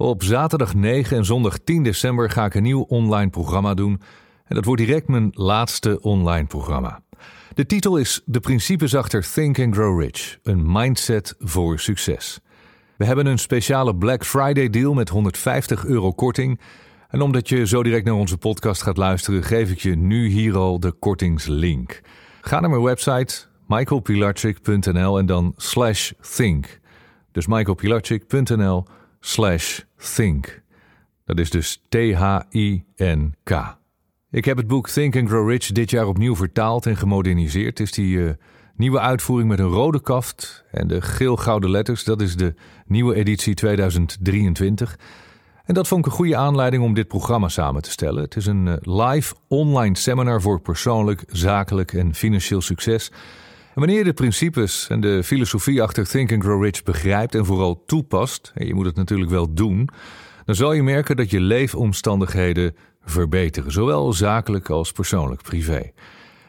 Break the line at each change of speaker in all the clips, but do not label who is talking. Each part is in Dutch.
Op zaterdag 9 en zondag 10 december ga ik een nieuw online programma doen. En dat wordt direct mijn laatste online programma. De titel is De principes achter Think and Grow Rich: een mindset voor succes. We hebben een speciale Black Friday deal met 150 euro korting. En omdat je zo direct naar onze podcast gaat luisteren, geef ik je nu hier al de kortingslink. Ga naar mijn website michaelpilarchik.nl en dan slash think. Dus michaelpilarchik.nl slash think. Dat is dus T-H-I-N-K. Ik heb het boek Think and Grow Rich dit jaar opnieuw vertaald en gemoderniseerd. Het is die uh, nieuwe uitvoering met een rode kaft en de geel-gouden letters. Dat is de nieuwe editie 2023. En dat vond ik een goede aanleiding om dit programma samen te stellen. Het is een uh, live online seminar voor persoonlijk, zakelijk en financieel succes. Wanneer je de principes en de filosofie achter Think and Grow Rich begrijpt en vooral toepast, en je moet het natuurlijk wel doen, dan zal je merken dat je leefomstandigheden verbeteren, zowel zakelijk als persoonlijk, privé.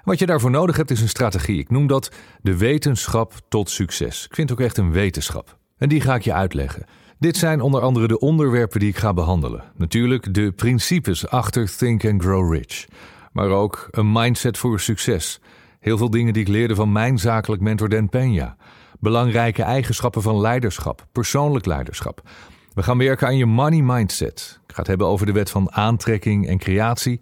Wat je daarvoor nodig hebt is een strategie. Ik noem dat de wetenschap tot succes. Ik vind het ook echt een wetenschap. En die ga ik je uitleggen. Dit zijn onder andere de onderwerpen die ik ga behandelen. Natuurlijk de principes achter Think and Grow Rich. Maar ook een mindset voor succes. Heel veel dingen die ik leerde van mijn zakelijk mentor Dan Peña. Belangrijke eigenschappen van leiderschap, persoonlijk leiderschap. We gaan werken aan je money mindset. Ik ga het hebben over de wet van aantrekking en creatie.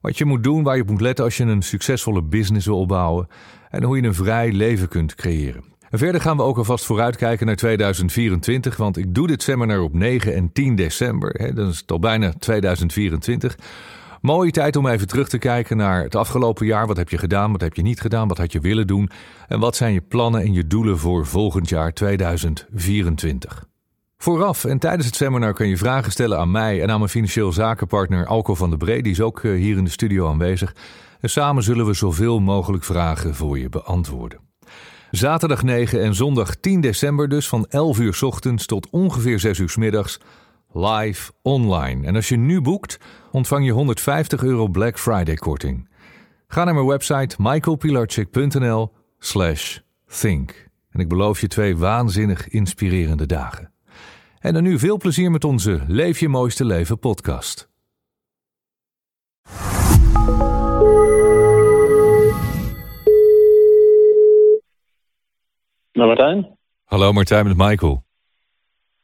Wat je moet doen, waar je op moet letten als je een succesvolle business wil opbouwen. En hoe je een vrij leven kunt creëren. En verder gaan we ook alvast vooruitkijken naar 2024, want ik doe dit seminar op 9 en 10 december. Hè, dan is het al bijna 2024. Mooie tijd om even terug te kijken naar het afgelopen jaar. Wat heb je gedaan, wat heb je niet gedaan, wat had je willen doen en wat zijn je plannen en je doelen voor volgend jaar 2024. Vooraf en tijdens het seminar kun je vragen stellen aan mij en aan mijn financieel zakenpartner Alco van der Bree. Die is ook eh, hier in de studio aanwezig. En samen zullen we zoveel mogelijk vragen voor je beantwoorden. Zaterdag 9 en zondag 10 december dus van 11 uur ochtends tot ongeveer 6 uur middags live online. En als je nu boekt, ontvang je 150 euro Black Friday korting. Ga naar mijn website michaelpilarchik.nl slash think. En ik beloof je twee waanzinnig inspirerende dagen. En dan nu veel plezier met onze Leef je mooiste leven podcast.
Nou, Martijn.
Hallo Martijn met Michael.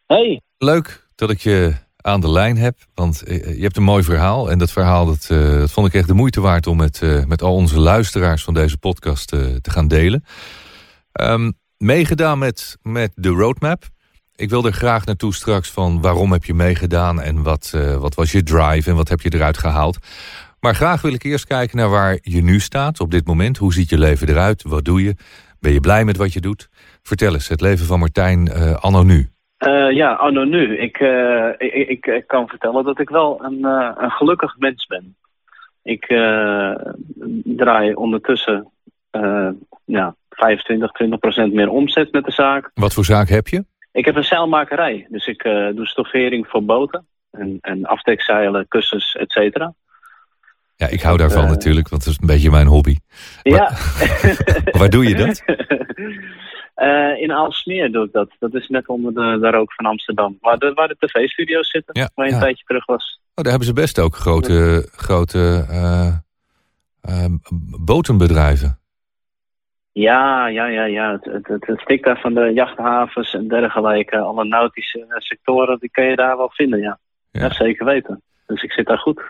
Hey.
Leuk dat ik je aan de lijn heb, want eh, je hebt een mooi verhaal. En dat verhaal dat, uh, dat vond ik echt de moeite waard om met, met al onze luisteraars van deze podcast te gaan delen. Um, meegedaan met, met de roadmap. Ik wil er graag naartoe straks van waarom heb je meegedaan en wat, wat was je drive en wat heb je eruit gehaald. Maar graag wil ik eerst kijken naar waar je nu staat op dit moment. Hoe ziet je leven eruit? Wat doe je? Ben je blij met wat je doet? Vertel eens, het leven van Martijn anno nu.
Uh, ja, anno nu. Ik, uh, ik, ik, ik, kan vertellen dat ik wel een, uh, een gelukkig mens ben. Ik draai ondertussen ja, 25, 20 procent meer omzet met de zaak.
Wat voor zaak heb je?
Ik heb een zeilmakerij. Dus ik doe stoffering voor boten. En, en afdekzeilen, kussens, et cetera.
Ja, ik hou daarvan natuurlijk, want het is een beetje mijn hobby.
Ja.
Waar doe je dat?
Uh, in Aalsmeer doe ik dat. Dat is net onder de, de rook van Amsterdam. Waar de, waar de tv-studio's zitten,
ja,
waar je een
ja.
tijdje terug was.
Oh, daar hebben ze best ook grote, grote uh, uh, botenbedrijven.
Ja, ja, ja, ja. Het, het, het, het stikt daar van de jachthavens en dergelijke. Alle nautische sectoren, die kan je daar wel vinden, ja. Ja, zeker weten. Dus ik zit daar goed.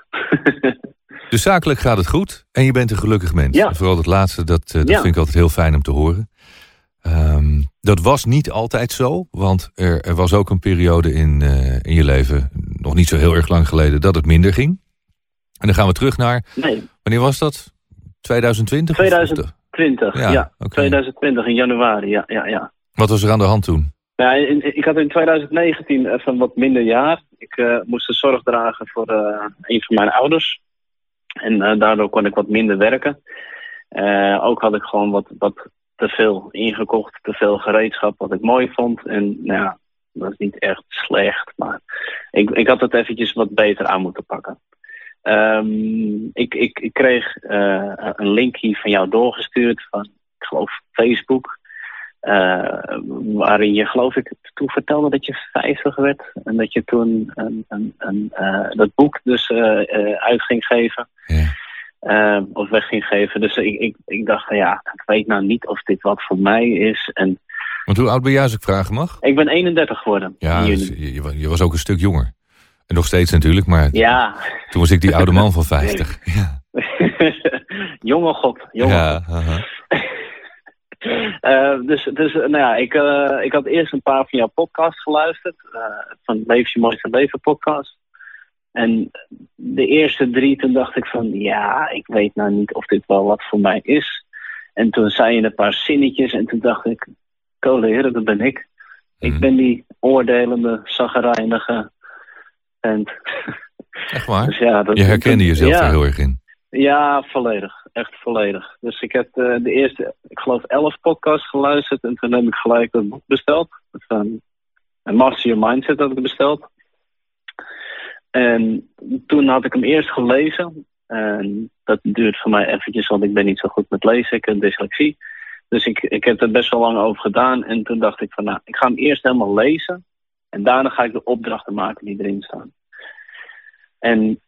dus zakelijk gaat het goed en je bent een gelukkig mens.
Ja.
Vooral dat laatste, dat, dat vind ik altijd heel fijn om te horen. Um, dat was niet altijd zo, want er, er was ook een periode in, uh, in je leven, nog niet zo heel erg lang geleden, dat het minder ging. En dan gaan we terug naar,
nee.
wanneer was dat? 2020?
2020, ja. ja okay. 2020 in januari, ja, ja, ja.
Wat was er aan de hand toen?
In, ik had in 2019 even een wat minder jaar. Ik uh, moest de zorg dragen voor uh, een van mijn ouders. En daardoor kon ik wat minder werken. ook had ik gewoon wat, wat te veel ingekocht, te veel gereedschap wat ik mooi vond. En nou ja, dat is niet echt slecht, maar ik, ik had het eventjes wat beter aan moeten pakken. Um, ik, ik, ik kreeg uh, een link hier van jou doorgestuurd van, ik geloof, Facebook. waarin je, geloof ik, toen vertelde dat je 50 werd. En dat je toen een, een, een, dat boek dus uit ging geven.
Ja.
Of weg ging geven. Dus ik, ik, ik dacht, ja, ik weet nou niet of dit wat voor mij is. En,
Want hoe oud ben jij als ik vragen mag?
Ik ben 31 geworden.
Ja, dus je, je was ook een stuk jonger. En nog steeds natuurlijk, maar
ja.
toen was ik die oude man van 50. Ja.
jonge god, jonge
ja,
god. Uh, dus dus nou ja, ik, uh, ik had eerst een paar van jouw podcasts geluisterd. Uh, van Leef je mooiste leven podcast. En de eerste drie, toen dacht ik van... Ja, ik weet nou niet of dit wel wat voor mij is. En toen zei je een paar zinnetjes en toen dacht ik... Heren, dat ben ik. Ik
Mhm.
ben die oordelende, zaggerijnige vent.
Echt waar?
Dus ja, dat,
Je herkende jezelf
ja.
er heel erg in.
Ja, volledig. Echt volledig. Dus ik heb uh, de eerste, ik geloof, elf podcasts geluisterd. En toen heb ik gelijk een boek besteld. Een Master Your Mindset had ik besteld. En toen had ik hem eerst gelezen. En dat duurt voor mij eventjes, want ik ben niet zo goed met lezen. Ik heb dyslexie. Dus ik, ik heb er best wel lang over gedaan. En toen dacht ik van, nou, ik ga hem eerst helemaal lezen. En daarna ga ik de opdrachten maken die erin staan. En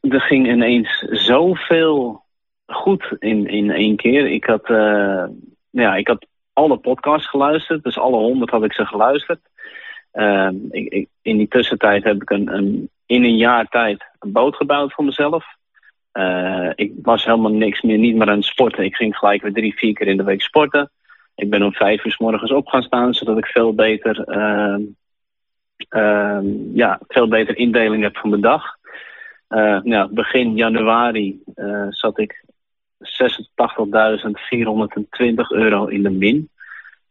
er ging ineens zoveel goed in, in één keer. Ik had, uh, ja, ik had alle podcasts geluisterd, dus alle honderd had ik ze geluisterd. Ik, in die tussentijd heb ik een, een, in een jaar tijd een boot gebouwd voor mezelf. Uh, ik was helemaal niks meer, niet meer aan het sporten. Ik ging gelijk weer drie, vier keer in de week sporten. Ik ben om vijf uur s morgens op gaan staan, zodat ik veel beter, ja, veel beter indeling heb van mijn dag. Uh, nou, begin januari uh, zat ik 86.420 euro in de min.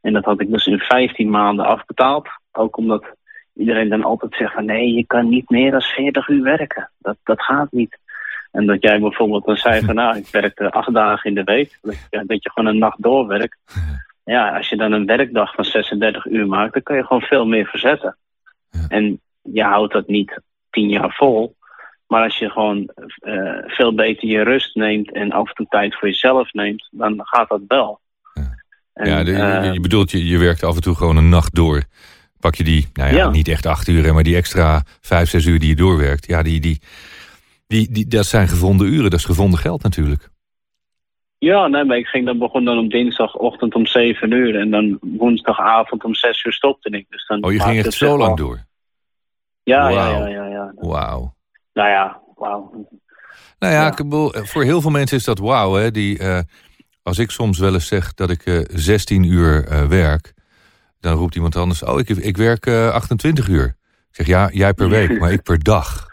En dat had ik dus in 15 maanden afbetaald. Ook omdat iedereen dan altijd zegt van nee, je kan niet meer dan 40 uur werken. Dat, dat gaat niet. En dat jij bijvoorbeeld dan zei van nou, ik werkte acht dagen in de week. Dat, je gewoon een nacht doorwerkt. Ja, als je dan een werkdag van 36 uur maakt, dan kan je gewoon veel meer verzetten. En je houdt dat niet tien jaar vol. Maar als je gewoon uh, veel beter je rust neemt en af en toe tijd voor jezelf neemt, dan gaat dat wel.
Ja, en, ja de, uh, je bedoelt, je, je werkt af en toe gewoon een nacht door. Pak je die, nou ja, ja. niet echt acht uur, maar die extra vijf, zes uur die je doorwerkt. Ja, die, die, die, die, dat zijn gevonden uren, dat is gevonden geld natuurlijk.
Ja, nee, maar ik ging dan begon dan op dinsdagochtend om zeven uur en dan woensdagavond om zes uur stopte ik. Dus dan
oh, je ging echt zo lang door?
Ja,
wow.
ja, ja, ja, ja.
Wauw.
Nou ja, wauw.
Nou ja, ja. voor heel veel mensen is dat wauw. Hè? Die, uh, als ik soms wel eens zeg dat ik uh, 16 uur uh, werk, dan roept iemand anders: Oh, ik, ik werk 28 uur. Ik zeg ja, jij per week, maar ik per dag.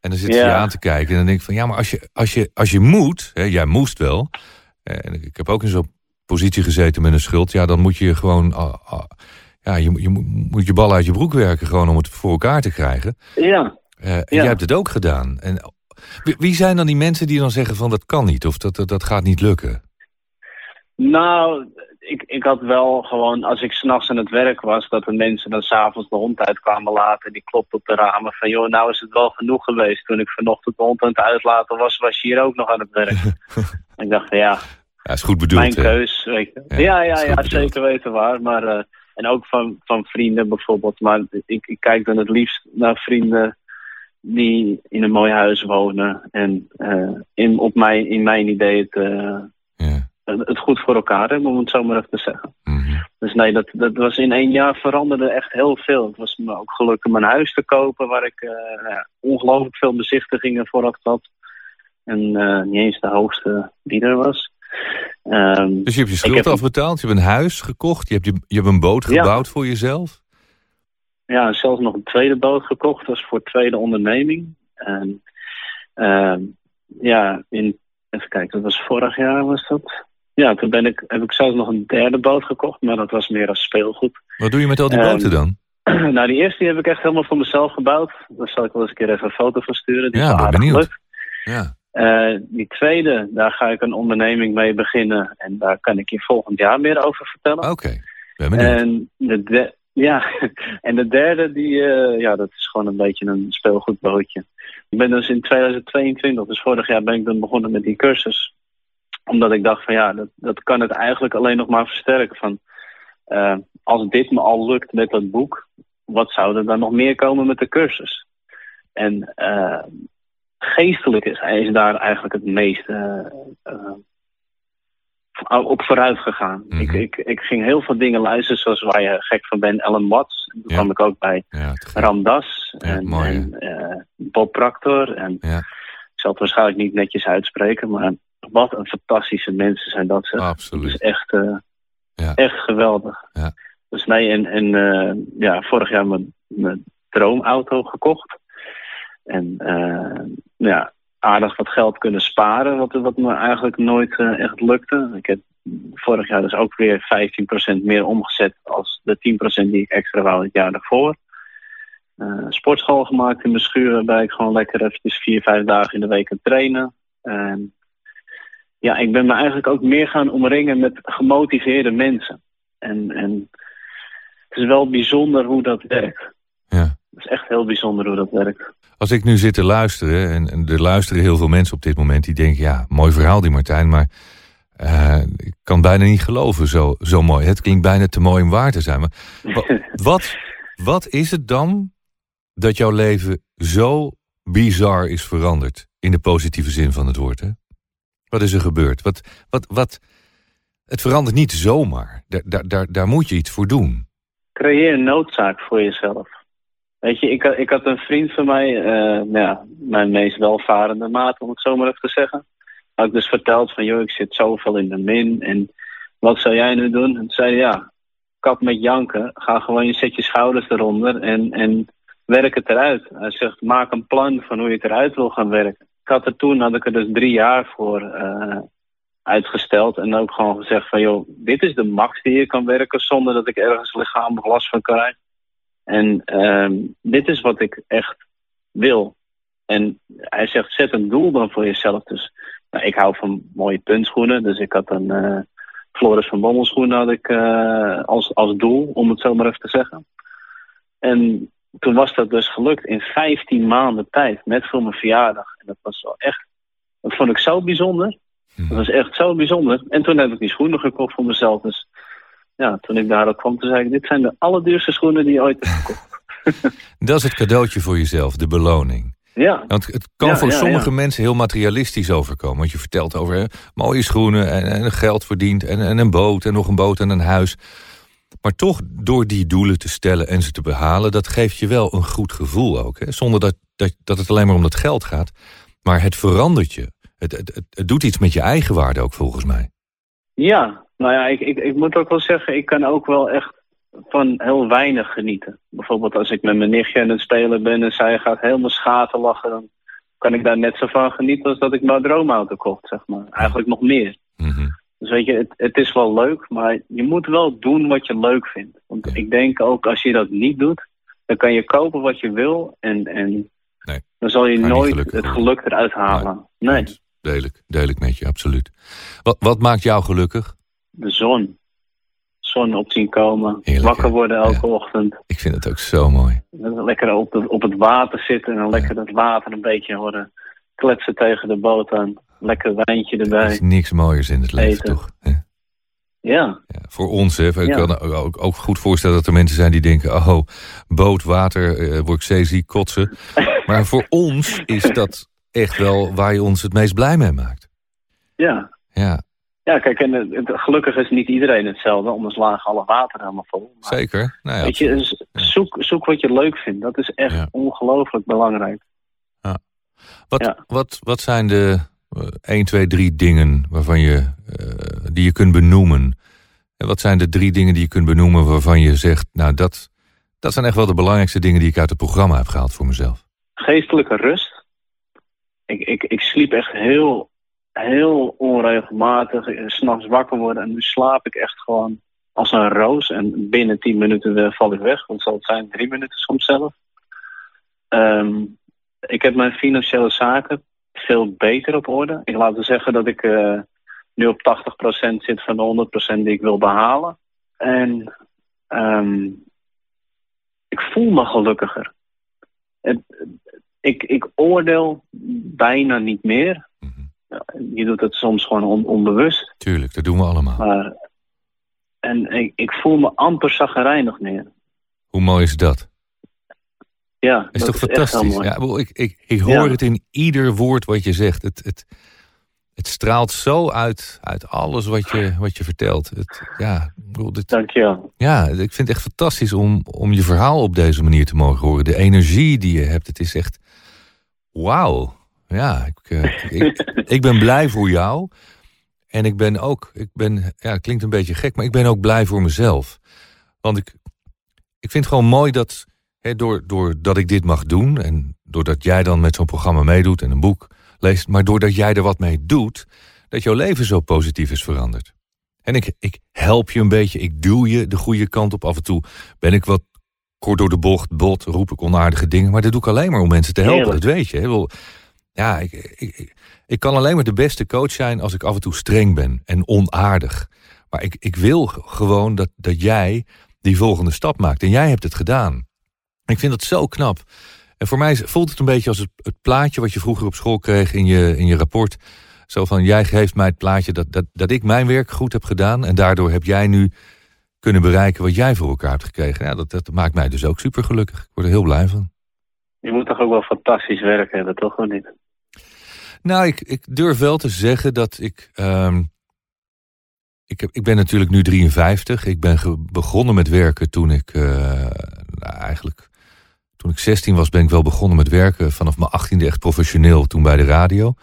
En dan zit ze ja. je aan te kijken en dan denk ik van ja, maar als je, als je, als je moet, hè, jij moest wel. En ik heb ook in zo'n positie gezeten met een schuld. Ja, dan moet je gewoon. Uh, ja, je, je moet je bal uit je broek werken gewoon om het voor elkaar te krijgen.
Ja.
Uh, en ja. jij hebt het ook gedaan. En wie zijn dan die mensen die dan zeggen van dat kan niet of dat, dat, dat gaat niet lukken?
Nou, ik, ik had wel gewoon, als ik s'nachts aan het werk was, dat de mensen dan s'avonds de hond uit kwamen laten. Die klopte op de ramen van, joh, nou is het wel genoeg geweest. Toen ik vanochtend de hond aan het uitlaten was, was je hier ook nog aan het werk. ik dacht ja,
ja, is goed bedoeld.
Mijn
hè?
keus, weet je. Ja, ja, ja, ja zeker weten waar. Maar, uh, en ook van, van vrienden bijvoorbeeld. Maar ik, ik kijk dan het liefst naar vrienden die in een mooi huis wonen. En uh, in, op mijn, in mijn idee het, uh,
ja.
Het goed voor elkaar hebben, om het zo maar even te zeggen.
Mm -hmm.
Dus nee, dat, dat was in één jaar veranderde echt heel veel. Het was me ook gelukt om een huis te kopen waar ik ja, ongelooflijk veel bezichtigingen voor had. En niet eens de hoogste die er was. Um,
dus je hebt je schuld heb... afbetaald, je hebt een huis gekocht, je hebt, je, je hebt een boot gebouwd
ja.
voor jezelf?
Ja, zelfs nog een tweede boot gekocht, dat was voor tweede onderneming. En uh, ja, in, even kijken, dat was vorig jaar was dat. Ja, toen ben ik, heb ik zelfs nog een derde boot gekocht, maar dat was meer als speelgoed.
Wat doe je met al die
um,
boten dan?
nou, die eerste die heb ik echt helemaal voor mezelf gebouwd. Daar zal ik wel eens een keer even een foto van sturen. Die
ja, ben benieuwd. Ja.
Uh, die tweede, daar ga ik een onderneming mee beginnen. En daar kan ik je volgend jaar meer over vertellen.
Oké, okay. ben benieuwd.
En de, de, ja, en de derde, die, uh, ja, dat is gewoon een beetje een speelgoedbootje. Ik ben dus in 2022, dus vorig jaar ben ik dan begonnen met die cursus. Omdat ik dacht van ja, dat, dat kan het eigenlijk alleen nog maar versterken. Van, uh, als dit me al lukt met dat boek, wat zou er dan nog meer komen met de cursus? En uh, geestelijk is, is daar eigenlijk het meest uh, op vooruit gegaan. Mm -hmm. ik, ik, ik ging heel veel dingen luisteren, zoals waar je gek van bent, Ellen Watts. Toen ja. kwam ik ook bij ja, Ram Dass en,
mooi,
en Bob Proctor. En. Ik zal het waarschijnlijk niet netjes uitspreken, maar wat een fantastische mensen zijn dat ze.
Absoluut.
Is echt, uh, ja. echt geweldig.
Ja.
Dus nee, en, en uh, ja, vorig jaar mijn, mijn droomauto gekocht. En uh, ja, aardig wat geld kunnen sparen, wat, wat me eigenlijk nooit echt lukte. Ik heb vorig jaar dus ook weer 15% meer omgezet als de 10% die ik extra wou het jaar daarvoor. Uh, sportschool gemaakt in mijn schuur, waarbij ik gewoon lekker eventjes vier, vijf dagen in de week kan trainen. En ja, ik ben me eigenlijk ook meer gaan omringen met gemotiveerde mensen. En, en het is wel bijzonder hoe dat werkt.
Ja.
Het is echt heel bijzonder hoe dat werkt.
Als ik nu zit te luisteren, en, en er luisteren heel veel mensen op dit moment die denken, ja, mooi verhaal die Martijn, maar uh, ik kan bijna niet geloven, zo, zo mooi. Het klinkt bijna te mooi om waar te zijn. Maar wat, wat is het dan dat jouw leven zo bizar is veranderd? In de positieve zin van het woord, hè? Wat is er gebeurd? Wat, wat, wat, het verandert niet zomaar. Daar, daar, daar, daar moet je iets voor doen.
Creëer een noodzaak voor jezelf. Weet je, ik, ik had een vriend van mij, uh, nou ja, mijn meest welvarende maat, om het zo maar even te zeggen. Had dus verteld van, joh, ik zit zoveel in de min en wat zou jij nu doen? En zei ja, kap met janken, ga gewoon, zet je schouders eronder en, en werk het eruit. Hij zegt, maak een plan van hoe je het eruit wil gaan werken. Ik had er toen, had ik er dus drie jaar voor uh, uitgesteld. En ook gewoon gezegd van, joh, dit is de max die je kan werken zonder dat ik ergens lichamelijk last van krijg. En uh, dit is wat ik echt wil. En hij zegt, zet een doel dan voor jezelf. Dus nou, ik hou van mooie puntschoenen. Dus ik had een uh, Floris van Bommel schoenen had ik, uh, als, als doel, om het zo maar even te zeggen. En toen was dat dus gelukt in 15 maanden tijd, net voor mijn verjaardag. En dat was wel echt, dat vond ik zo bijzonder. Dat was echt zo bijzonder. En toen heb ik die schoenen gekocht voor mezelf. Dus ja, toen ik daarop kwam, toen zei ik, dit zijn de allerduurste schoenen die je ooit hebt gekocht.
dat is het cadeautje voor jezelf, de beloning.
Ja.
Want het kan
ja,
voor
ja,
sommige
ja.
mensen heel materialistisch overkomen. Want je vertelt over hè, mooie schoenen en, en geld verdiend en, en een boot en nog een boot en een huis. Maar toch door die doelen te stellen en ze te behalen, dat geeft je wel een goed gevoel ook. Hè? Zonder dat, dat, dat het alleen maar om dat geld gaat. Maar het verandert je. Het, het, het, doet iets met je eigen waarde ook volgens mij.
Ja, nou ja, ik, ik, ik moet ook wel zeggen, ik kan ook wel echt van heel weinig genieten. Bijvoorbeeld als ik met mijn nichtje aan het spelen ben en zij gaat helemaal schaten lachen, dan kan ik daar net zo van genieten als dat ik mijn droomauto kocht, zeg maar. Eigenlijk nog meer.
Mhm.
Dus weet je, het, het is wel leuk, maar je moet wel doen wat je leuk vindt. Want
Ja.
ik denk ook, als je dat niet doet, dan kan je kopen wat je wil en, en
Nee,
dan zal je nooit het geluk eruit halen. Nee,
Goed. Deel ik met je, absoluut. Wat, wat maakt jou gelukkig?
de zon. Zon op zien komen,
Heerlijk,
wakker worden elke
Ja.
ochtend.
Ik vind het ook zo mooi.
Lekker op, de, op het water zitten en dan lekker dat water een beetje horen kletsen tegen de boot aan. Lekker wijntje
Er
erbij.
is niks mooiers in het leven,
Eten.
toch?
Ja,
Ja, voor ons, hè. Ik
Ja.
kan ook, ook, goed voorstellen dat er mensen zijn die denken... oh, boot, water, eh, word ik zeeziek, kotsen. maar voor ons is dat echt wel waar je ons het meest blij mee maakt.
ja.
Ja,
Ja, kijk, en het, het- gelukkig is niet iedereen hetzelfde, anders lagen alle water helemaal vol. Maar,
zeker. Nou ja,
weet je, dus zoek, zoek wat je leuk vindt. Dat is echt
Ja.
ongelooflijk belangrijk.
wat,
ja.
wat, wat zijn de 1, 2, 3 dingen waarvan je, eh, die je kunt benoemen? En wat zijn de drie dingen die je kunt benoemen waarvan je zegt... nou, dat, dat zijn echt wel de belangrijkste dingen die ik uit het programma heb gehaald voor mezelf.
Geestelijke rust. Ik, ik, ik sliep echt heel, heel onregelmatig. eh, S'nachts wakker worden en nu slaap ik echt gewoon als een roos. En binnen tien minuten val ik weg. Want het zijn drie minuten soms zelf. Ehm, ik heb mijn financiële zaken veel beter op orde. Ik laat zeggen dat ik eh, nu op 80% zit van de 100% die ik wil behalen. En ehm, ik voel me gelukkiger. Het, ik, ik oordeel bijna niet meer.
Mhm.
je doet het soms gewoon on, onbewust.
Tuurlijk, dat doen we allemaal.
Maar, en ik, ik voel me amper zaggerijnig meer.
Hoe mooi is dat?
Ja,
is
dat
toch
is heel
fantastisch? Ja, ik, ik, ik hoor
Ja.
het in ieder woord wat je zegt. Het, het, het straalt zo uit, uit alles wat je, wat je vertelt. Het, ja, dit,
Dankjewel.
ja, ik vind het echt fantastisch om, om je verhaal op deze manier te mogen horen. De energie die je hebt, het is echt wauw. Ja, ik, eh, ik, ik ben blij voor jou. En ik ben ook, ik ben, ja, het klinkt een beetje gek, maar ik ben ook blij voor mezelf. Want ik, ik vind het gewoon mooi dat, door, doordat ik dit mag doen en doordat jij dan met zo'n programma meedoet en een boek leest, maar doordat jij er wat mee doet, dat jouw leven zo positief is veranderd. En ik, ik help je een beetje, ik duw je de goede kant op. Af en toe ben ik wat kort door de bocht, bot, roep ik onaardige dingen. Maar dat doe ik alleen maar om mensen te helpen,
Heerlijk.
dat weet je. Ja, ik, ik, ik, kan alleen maar de beste coach zijn als ik af en toe streng ben en onaardig. Maar ik, ik wil gewoon dat, dat jij die volgende stap maakt. En jij hebt het gedaan. Ik vind dat zo knap. En voor mij voelt het een beetje als het, het plaatje wat je vroeger op school kreeg in je, in je rapport. Zo van, jij geeft mij het plaatje dat, dat, dat ik mijn werk goed heb gedaan. En daardoor heb jij nu kunnen bereiken wat jij voor elkaar hebt gekregen. Ja, dat, dat maakt mij dus ook super gelukkig. Ik word er heel blij van.
Je moet toch ook wel fantastisch werk hebben, toch of niet?
Nou, ik, ik durf wel te zeggen dat ik. ehm, ik, heb, ik ben natuurlijk nu 53. Ik ben begonnen met werken toen ik. eh, nou, eigenlijk. Toen ik 16 was, ben ik wel begonnen met werken. Vanaf mijn 18e echt professioneel, toen bij de radio.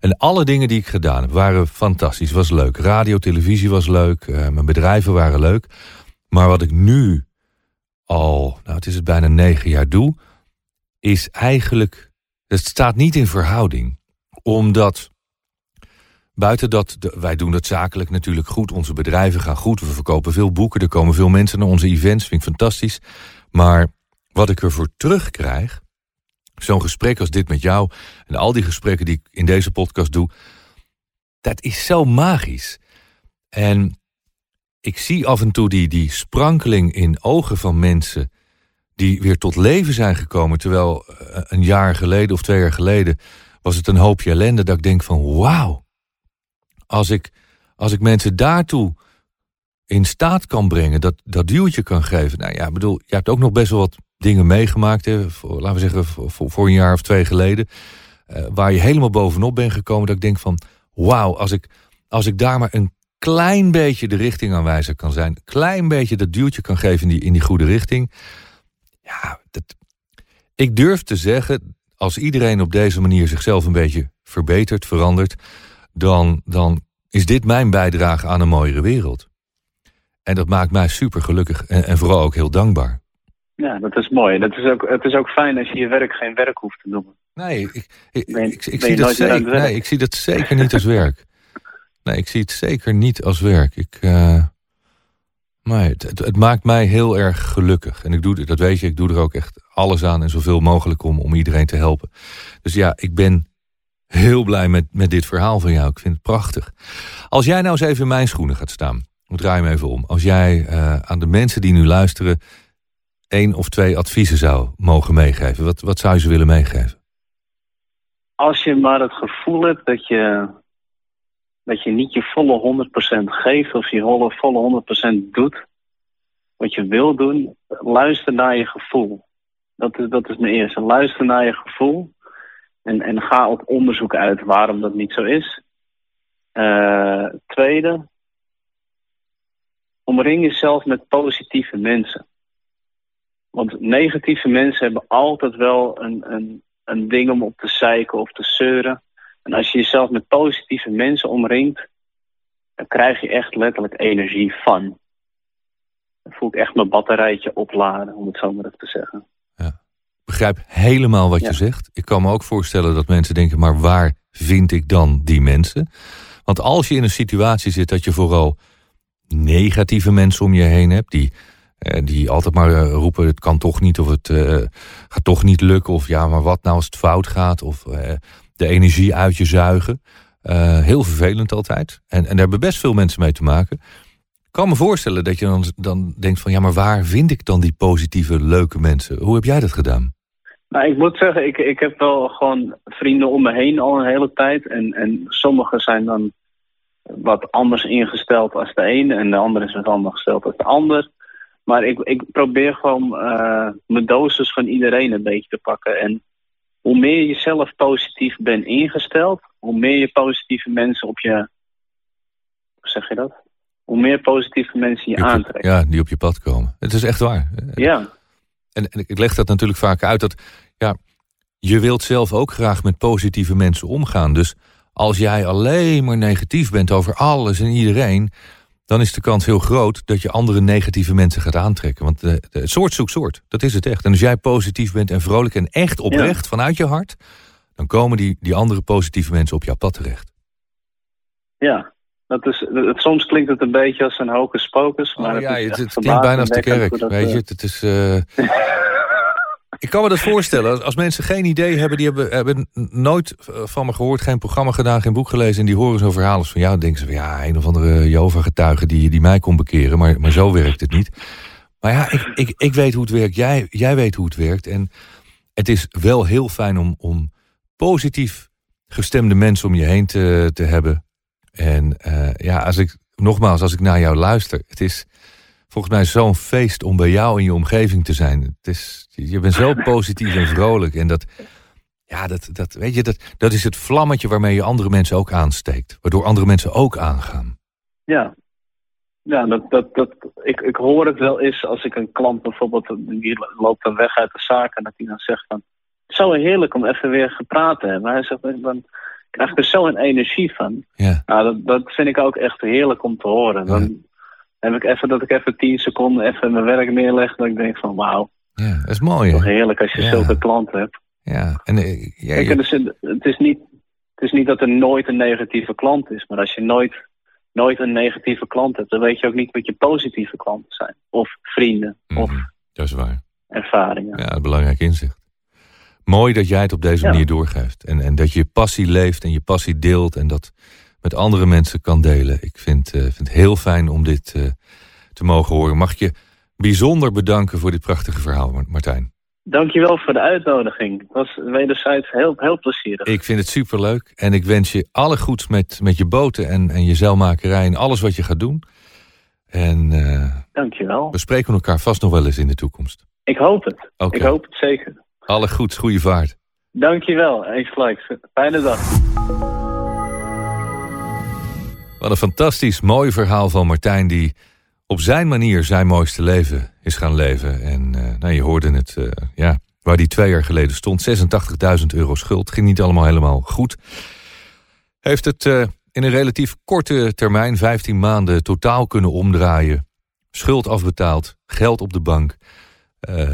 En alle dingen die ik gedaan heb waren fantastisch. Was leuk. Radio, televisie was leuk. eh, mijn bedrijven waren leuk. Maar wat ik nu al, nou het is het bijna negen jaar doe, is eigenlijk, het staat niet in verhouding. Omdat, buiten dat, wij doen dat zakelijk natuurlijk goed, onze bedrijven gaan goed, we verkopen veel boeken, er komen veel mensen naar onze events, vind ik fantastisch. Maar wat ik ervoor terugkrijg, zo'n gesprek als dit met jou en al die gesprekken die ik in deze podcast doe, dat is zo magisch. En ik zie af en toe die, die sprankeling in ogen van mensen die weer tot leven zijn gekomen. Terwijl eh, een jaar geleden of twee jaar geleden was het een hoopje ellende. Dat ik denk van wauw, als ik, als ik mensen daartoe in staat kan brengen, dat, dat duwtje kan geven. Nou ja, bedoel, je hebt ook nog best wel wat dingen meegemaakt. Hè, laten we zeggen, voor, een jaar of twee geleden. eh, waar je helemaal bovenop bent gekomen. Dat ik denk van wauw, als ik, als ik daar maar een klein beetje de richtingaanwijzer kan zijn. Een klein beetje dat duwtje kan geven in die, in die goede richting. Ja, dat, ik durf te zeggen, als iedereen op deze manier zichzelf een beetje verbetert, verandert, dan, dan is dit mijn bijdrage aan een mooiere wereld. En dat maakt mij super gelukkig en, en vooral ook heel dankbaar.
Ja, dat is mooi. Dat is ook, het is ook fijn als je je werk geen werk hoeft te noemen.
Nee, ik, ik,
Ben
ik, zie dat zeker, nee, ik zie dat zeker niet als werk. Nee, ik zie het zeker niet als werk. Ik, nee, het, het, het maakt mij heel erg gelukkig. En ik doe, dat weet je, ik doe er ook echt alles aan en zoveel mogelijk om, om iedereen te helpen. Dus ja, ik ben heel blij met, met dit verhaal van jou. Ik vind het prachtig. Als jij nou eens even in mijn schoenen gaat staan. Ik draai hem even om. Als jij eh, aan de mensen die nu luisteren één of twee adviezen zou mogen meegeven. Wat, wat zou je ze willen meegeven?
Als je maar het gevoel hebt dat je, dat je niet je volle 100% geeft of je volle, volle 100% doet wat je wil doen, luister naar je gevoel. Dat is, dat is mijn eerste. Luister naar je gevoel en, en ga op onderzoek uit waarom dat niet zo is. Eh, tweede, omring jezelf met positieve mensen. Want negatieve mensen hebben altijd wel een, een, een ding om op te zeiken of te zeuren. En als je jezelf met positieve mensen omringt, dan krijg je echt letterlijk energie van. Dan voel ik echt mijn batterijtje opladen, om het zo maar te zeggen.
Ik begrijp helemaal wat
Ja.
je zegt. Ik kan me ook voorstellen dat mensen denken, maar waar vind ik dan die mensen? Want als je in een situatie zit dat je vooral negatieve mensen om je heen hebt, die, eh, die altijd maar eh, roepen, het kan toch niet, of het eh, gaat toch niet lukken, of ja, maar wat nou als het fout gaat, of de energie uit je zuigen. Heel vervelend altijd. En, en daar hebben best veel mensen mee te maken. Ik kan me voorstellen dat je dan, dan denkt van, ja, maar waar vind ik dan die positieve, leuke mensen? Hoe heb jij dat gedaan?
Nou, ik moet zeggen, ik, ik heb wel gewoon vrienden om me heen al een hele tijd. En, en sommigen zijn dan wat anders ingesteld als de ene en de andere is wat anders gesteld als de ander. Maar ik, ik probeer gewoon uh, mijn dosis van iedereen een beetje te pakken. En hoe meer je zelf positief bent ingesteld, hoe meer je positieve mensen op je. Hoe zeg je dat? Hoe meer positieve mensen je, je aantrekt.
Ja, die op je pad komen. Het is echt waar.
Ja.
En, en ik leg dat natuurlijk vaak uit dat. Ja, je wilt zelf ook graag met positieve mensen omgaan. Dus als jij alleen maar negatief bent over alles en iedereen, dan is de kans heel groot dat je andere negatieve mensen gaat aantrekken. Want de, de soort zoekt soort, dat is het echt. En als jij positief bent en vrolijk en echt oprecht vanuit je hart, dan komen die, die andere positieve mensen op jouw pad terecht.
Ja, dat is, het, soms klinkt het een beetje als een hocus pocus. Maar
oh, ja, het, het, klinkt bijna als de kerk, weet je. Eh, het is... Uh... Ik kan me dat voorstellen. Als mensen geen idee hebben, die hebben, nooit van me gehoord, geen programma gedaan, geen boek gelezen. En die horen zo'n verhaal als van jou. Dan denken ze van ja, een of andere Jehovah-getuige die, die mij kon bekeren. Maar, maar zo werkt het niet. Maar ja, ik, ik, ik weet hoe het werkt. Jij, jij weet hoe het werkt. En het is wel heel fijn om, om positief gestemde mensen om je heen te, te hebben. En uh, ja, als ik, nogmaals, als ik naar jou luister, het is volgens mij zo'n feest om bij jou in je omgeving te zijn. Het is, je bent zo positief en vrolijk. En dat, ja, dat, dat, weet je, dat, dat is het vlammetje waarmee je andere mensen ook aansteekt. Waardoor andere mensen ook aangaan.
Ja, ja dat, dat, dat, ik, ik hoor het wel eens als ik een klant bijvoorbeeld, die loopt dan weg uit de zaak en dat hij dan zegt van, het is zo heerlijk om even weer gepraat te hebben. Hij zegt, dan krijg ik er zo een energie van.
Ja.
Nou, dat, dat vind ik ook echt heerlijk om te horen. Dan, heb ik even dat ik even tien seconden even mijn werk neerleg. Dat ik denk van wauw.
Ja, dat is mooi.
Toch heerlijk als je zulke klanten hebt.
Ja, en uh, ja,
Kijk, dus, het, is niet, het is niet dat er nooit een negatieve klant is. Maar als je nooit, nooit een negatieve klant hebt, dan weet je ook niet wat je positieve klanten zijn. Of vrienden. Mm, of
dat is waar.
ervaringen.
Ja, belangrijk inzicht. Mooi dat jij het op deze manier doorgeeft. En, en dat je je passie leeft en je passie deelt. En dat met andere mensen kan delen. Ik vind, uh, vind het heel fijn om dit uh, te mogen horen. Mag ik je bijzonder bedanken voor dit prachtige verhaal, Martijn.
Dankjewel voor de uitnodiging. Het was wederzijds heel, heel plezierig.
Ik vind het superleuk. En ik wens je alle goeds met, met je boten en, en je zeilmakerij en alles wat je gaat doen. En uh,
Dankjewel.
we spreken elkaar vast nog wel eens in de toekomst.
Ik hoop het. Okay. Ik hoop het zeker.
Alle goeds, goede vaart.
Dankjewel. Eens gelijk. Fijne dag.
Wat een fantastisch mooi verhaal van Martijn... die op zijn manier zijn mooiste leven is gaan leven. En uh, nou, je hoorde het, uh, ja, waar die twee jaar geleden stond. 86.000 euro schuld. Ging niet allemaal helemaal goed. Heeft het uh, in een relatief korte termijn, 15 maanden, totaal kunnen omdraaien. Schuld afbetaald, geld op de bank.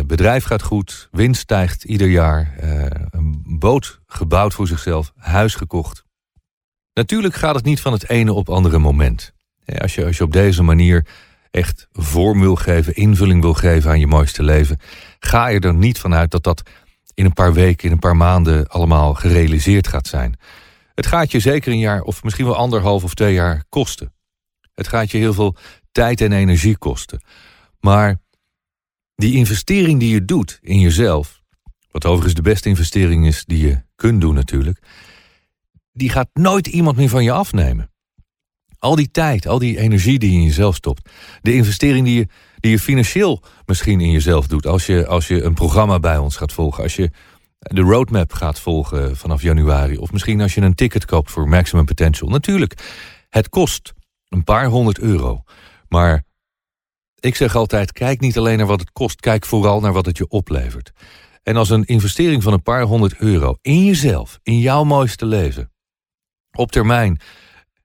bedrijf gaat goed, winst stijgt ieder jaar. een boot gebouwd voor zichzelf, huis gekocht. Natuurlijk gaat het niet van het ene op andere moment. Als je, als je op deze manier echt vorm wil geven, invulling wil geven aan je mooiste leven, ga je er niet vanuit dat dat in een paar weken, in een paar maanden allemaal gerealiseerd gaat zijn. Het gaat je zeker een jaar of misschien wel anderhalf of twee jaar kosten. Het gaat je heel veel tijd en energie kosten. Maar die investering die je doet in jezelf, wat overigens de beste investering is die je kunt doen natuurlijk, die gaat nooit iemand meer van je afnemen. Al die tijd, al die energie die je in jezelf stopt. De investering die je, die je financieel misschien in jezelf doet. Als je, als je een programma bij ons gaat volgen. Als je de roadmap gaat volgen vanaf januari. Of misschien als je een ticket koopt voor Maximum Potential. Natuurlijk, het kost een paar honderd euro. Maar ik zeg altijd, kijk niet alleen naar wat het kost. Kijk vooral naar wat het je oplevert. En als een investering van een paar honderd euro in jezelf, in jouw mooiste leven op termijn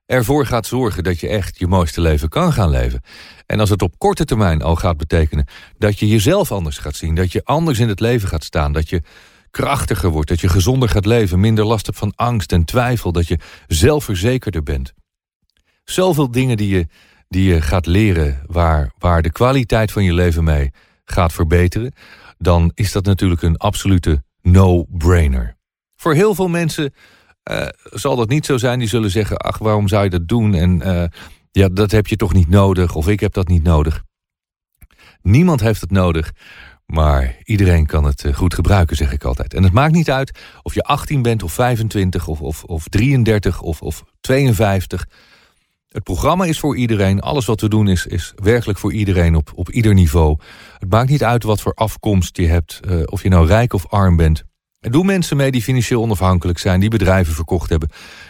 ervoor gaat zorgen dat je echt je mooiste leven kan gaan leven. En als het op korte termijn al gaat betekenen dat je jezelf anders gaat zien, dat je anders in het leven gaat staan, dat je krachtiger wordt, dat je gezonder gaat leven, minder last hebt van angst en twijfel, dat je zelfverzekerder bent. Zoveel dingen die je, die je gaat leren waar, waar de kwaliteit van je leven mee gaat verbeteren, dan is dat natuurlijk een absolute no-brainer. Voor heel veel mensen uh, zal dat niet zo zijn. Die zullen zeggen, ach, waarom zou je dat doen? En uh, ja, dat heb je toch niet nodig. Of ik heb dat niet nodig. Niemand heeft het nodig. Maar iedereen kan het eh, goed gebruiken, zeg ik altijd. En het maakt niet uit of je 18 bent of 25 of, of, of 33 of, of 52. Het programma is voor iedereen. Alles wat we doen is, is werkelijk voor iedereen op, op ieder niveau. Het maakt niet uit wat voor afkomst je hebt, of je nou rijk of arm bent. Doen mensen mee die financieel onafhankelijk zijn, die bedrijven verkocht hebben,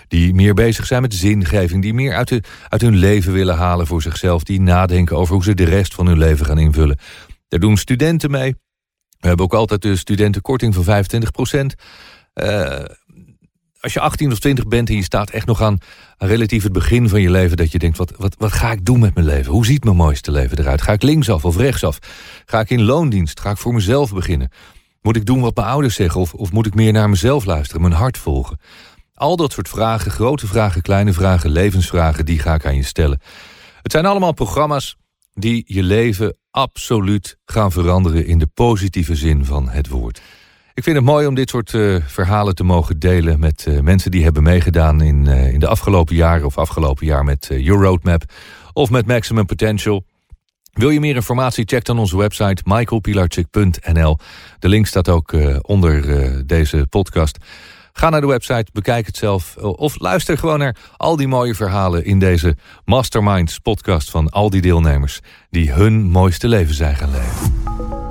die meer bezig zijn met zingeving, die meer uit, uit hun leven willen halen voor zichzelf, die nadenken over hoe ze de rest van hun leven gaan invullen. Daar doen studenten mee. We hebben ook altijd de studentenkorting van 25 procent. Uh, als je 18 of 20 bent en je staat echt nog aan, aan, relatief het begin van je leven... dat je denkt, wat, wat, wat ga ik doen met mijn leven? Hoe ziet mijn mooiste leven eruit? Ga ik linksaf of rechtsaf? Ga ik in loondienst? Ga ik voor mezelf beginnen? Moet ik doen wat mijn ouders zeggen of, of moet ik meer naar mezelf luisteren, mijn hart volgen? Al dat soort vragen, grote vragen, kleine vragen, levensvragen... die ga ik aan je stellen. Het zijn allemaal programma's die je leven absoluut gaan veranderen... in de positieve zin van het woord. Ik vind het mooi om dit soort uh, verhalen te mogen delen met uh, mensen die hebben meegedaan in, uh, in de afgelopen jaren of afgelopen jaar met Your Roadmap of met Maximum Potential. Wil je meer informatie? Check dan onze website michaelpilarchik.nl. De link staat ook onder deze podcast. Ga naar de website, bekijk het zelf of luister gewoon naar al die mooie verhalen in deze Masterminds podcast van al die deelnemers die hun mooiste leven zijn gaan leven.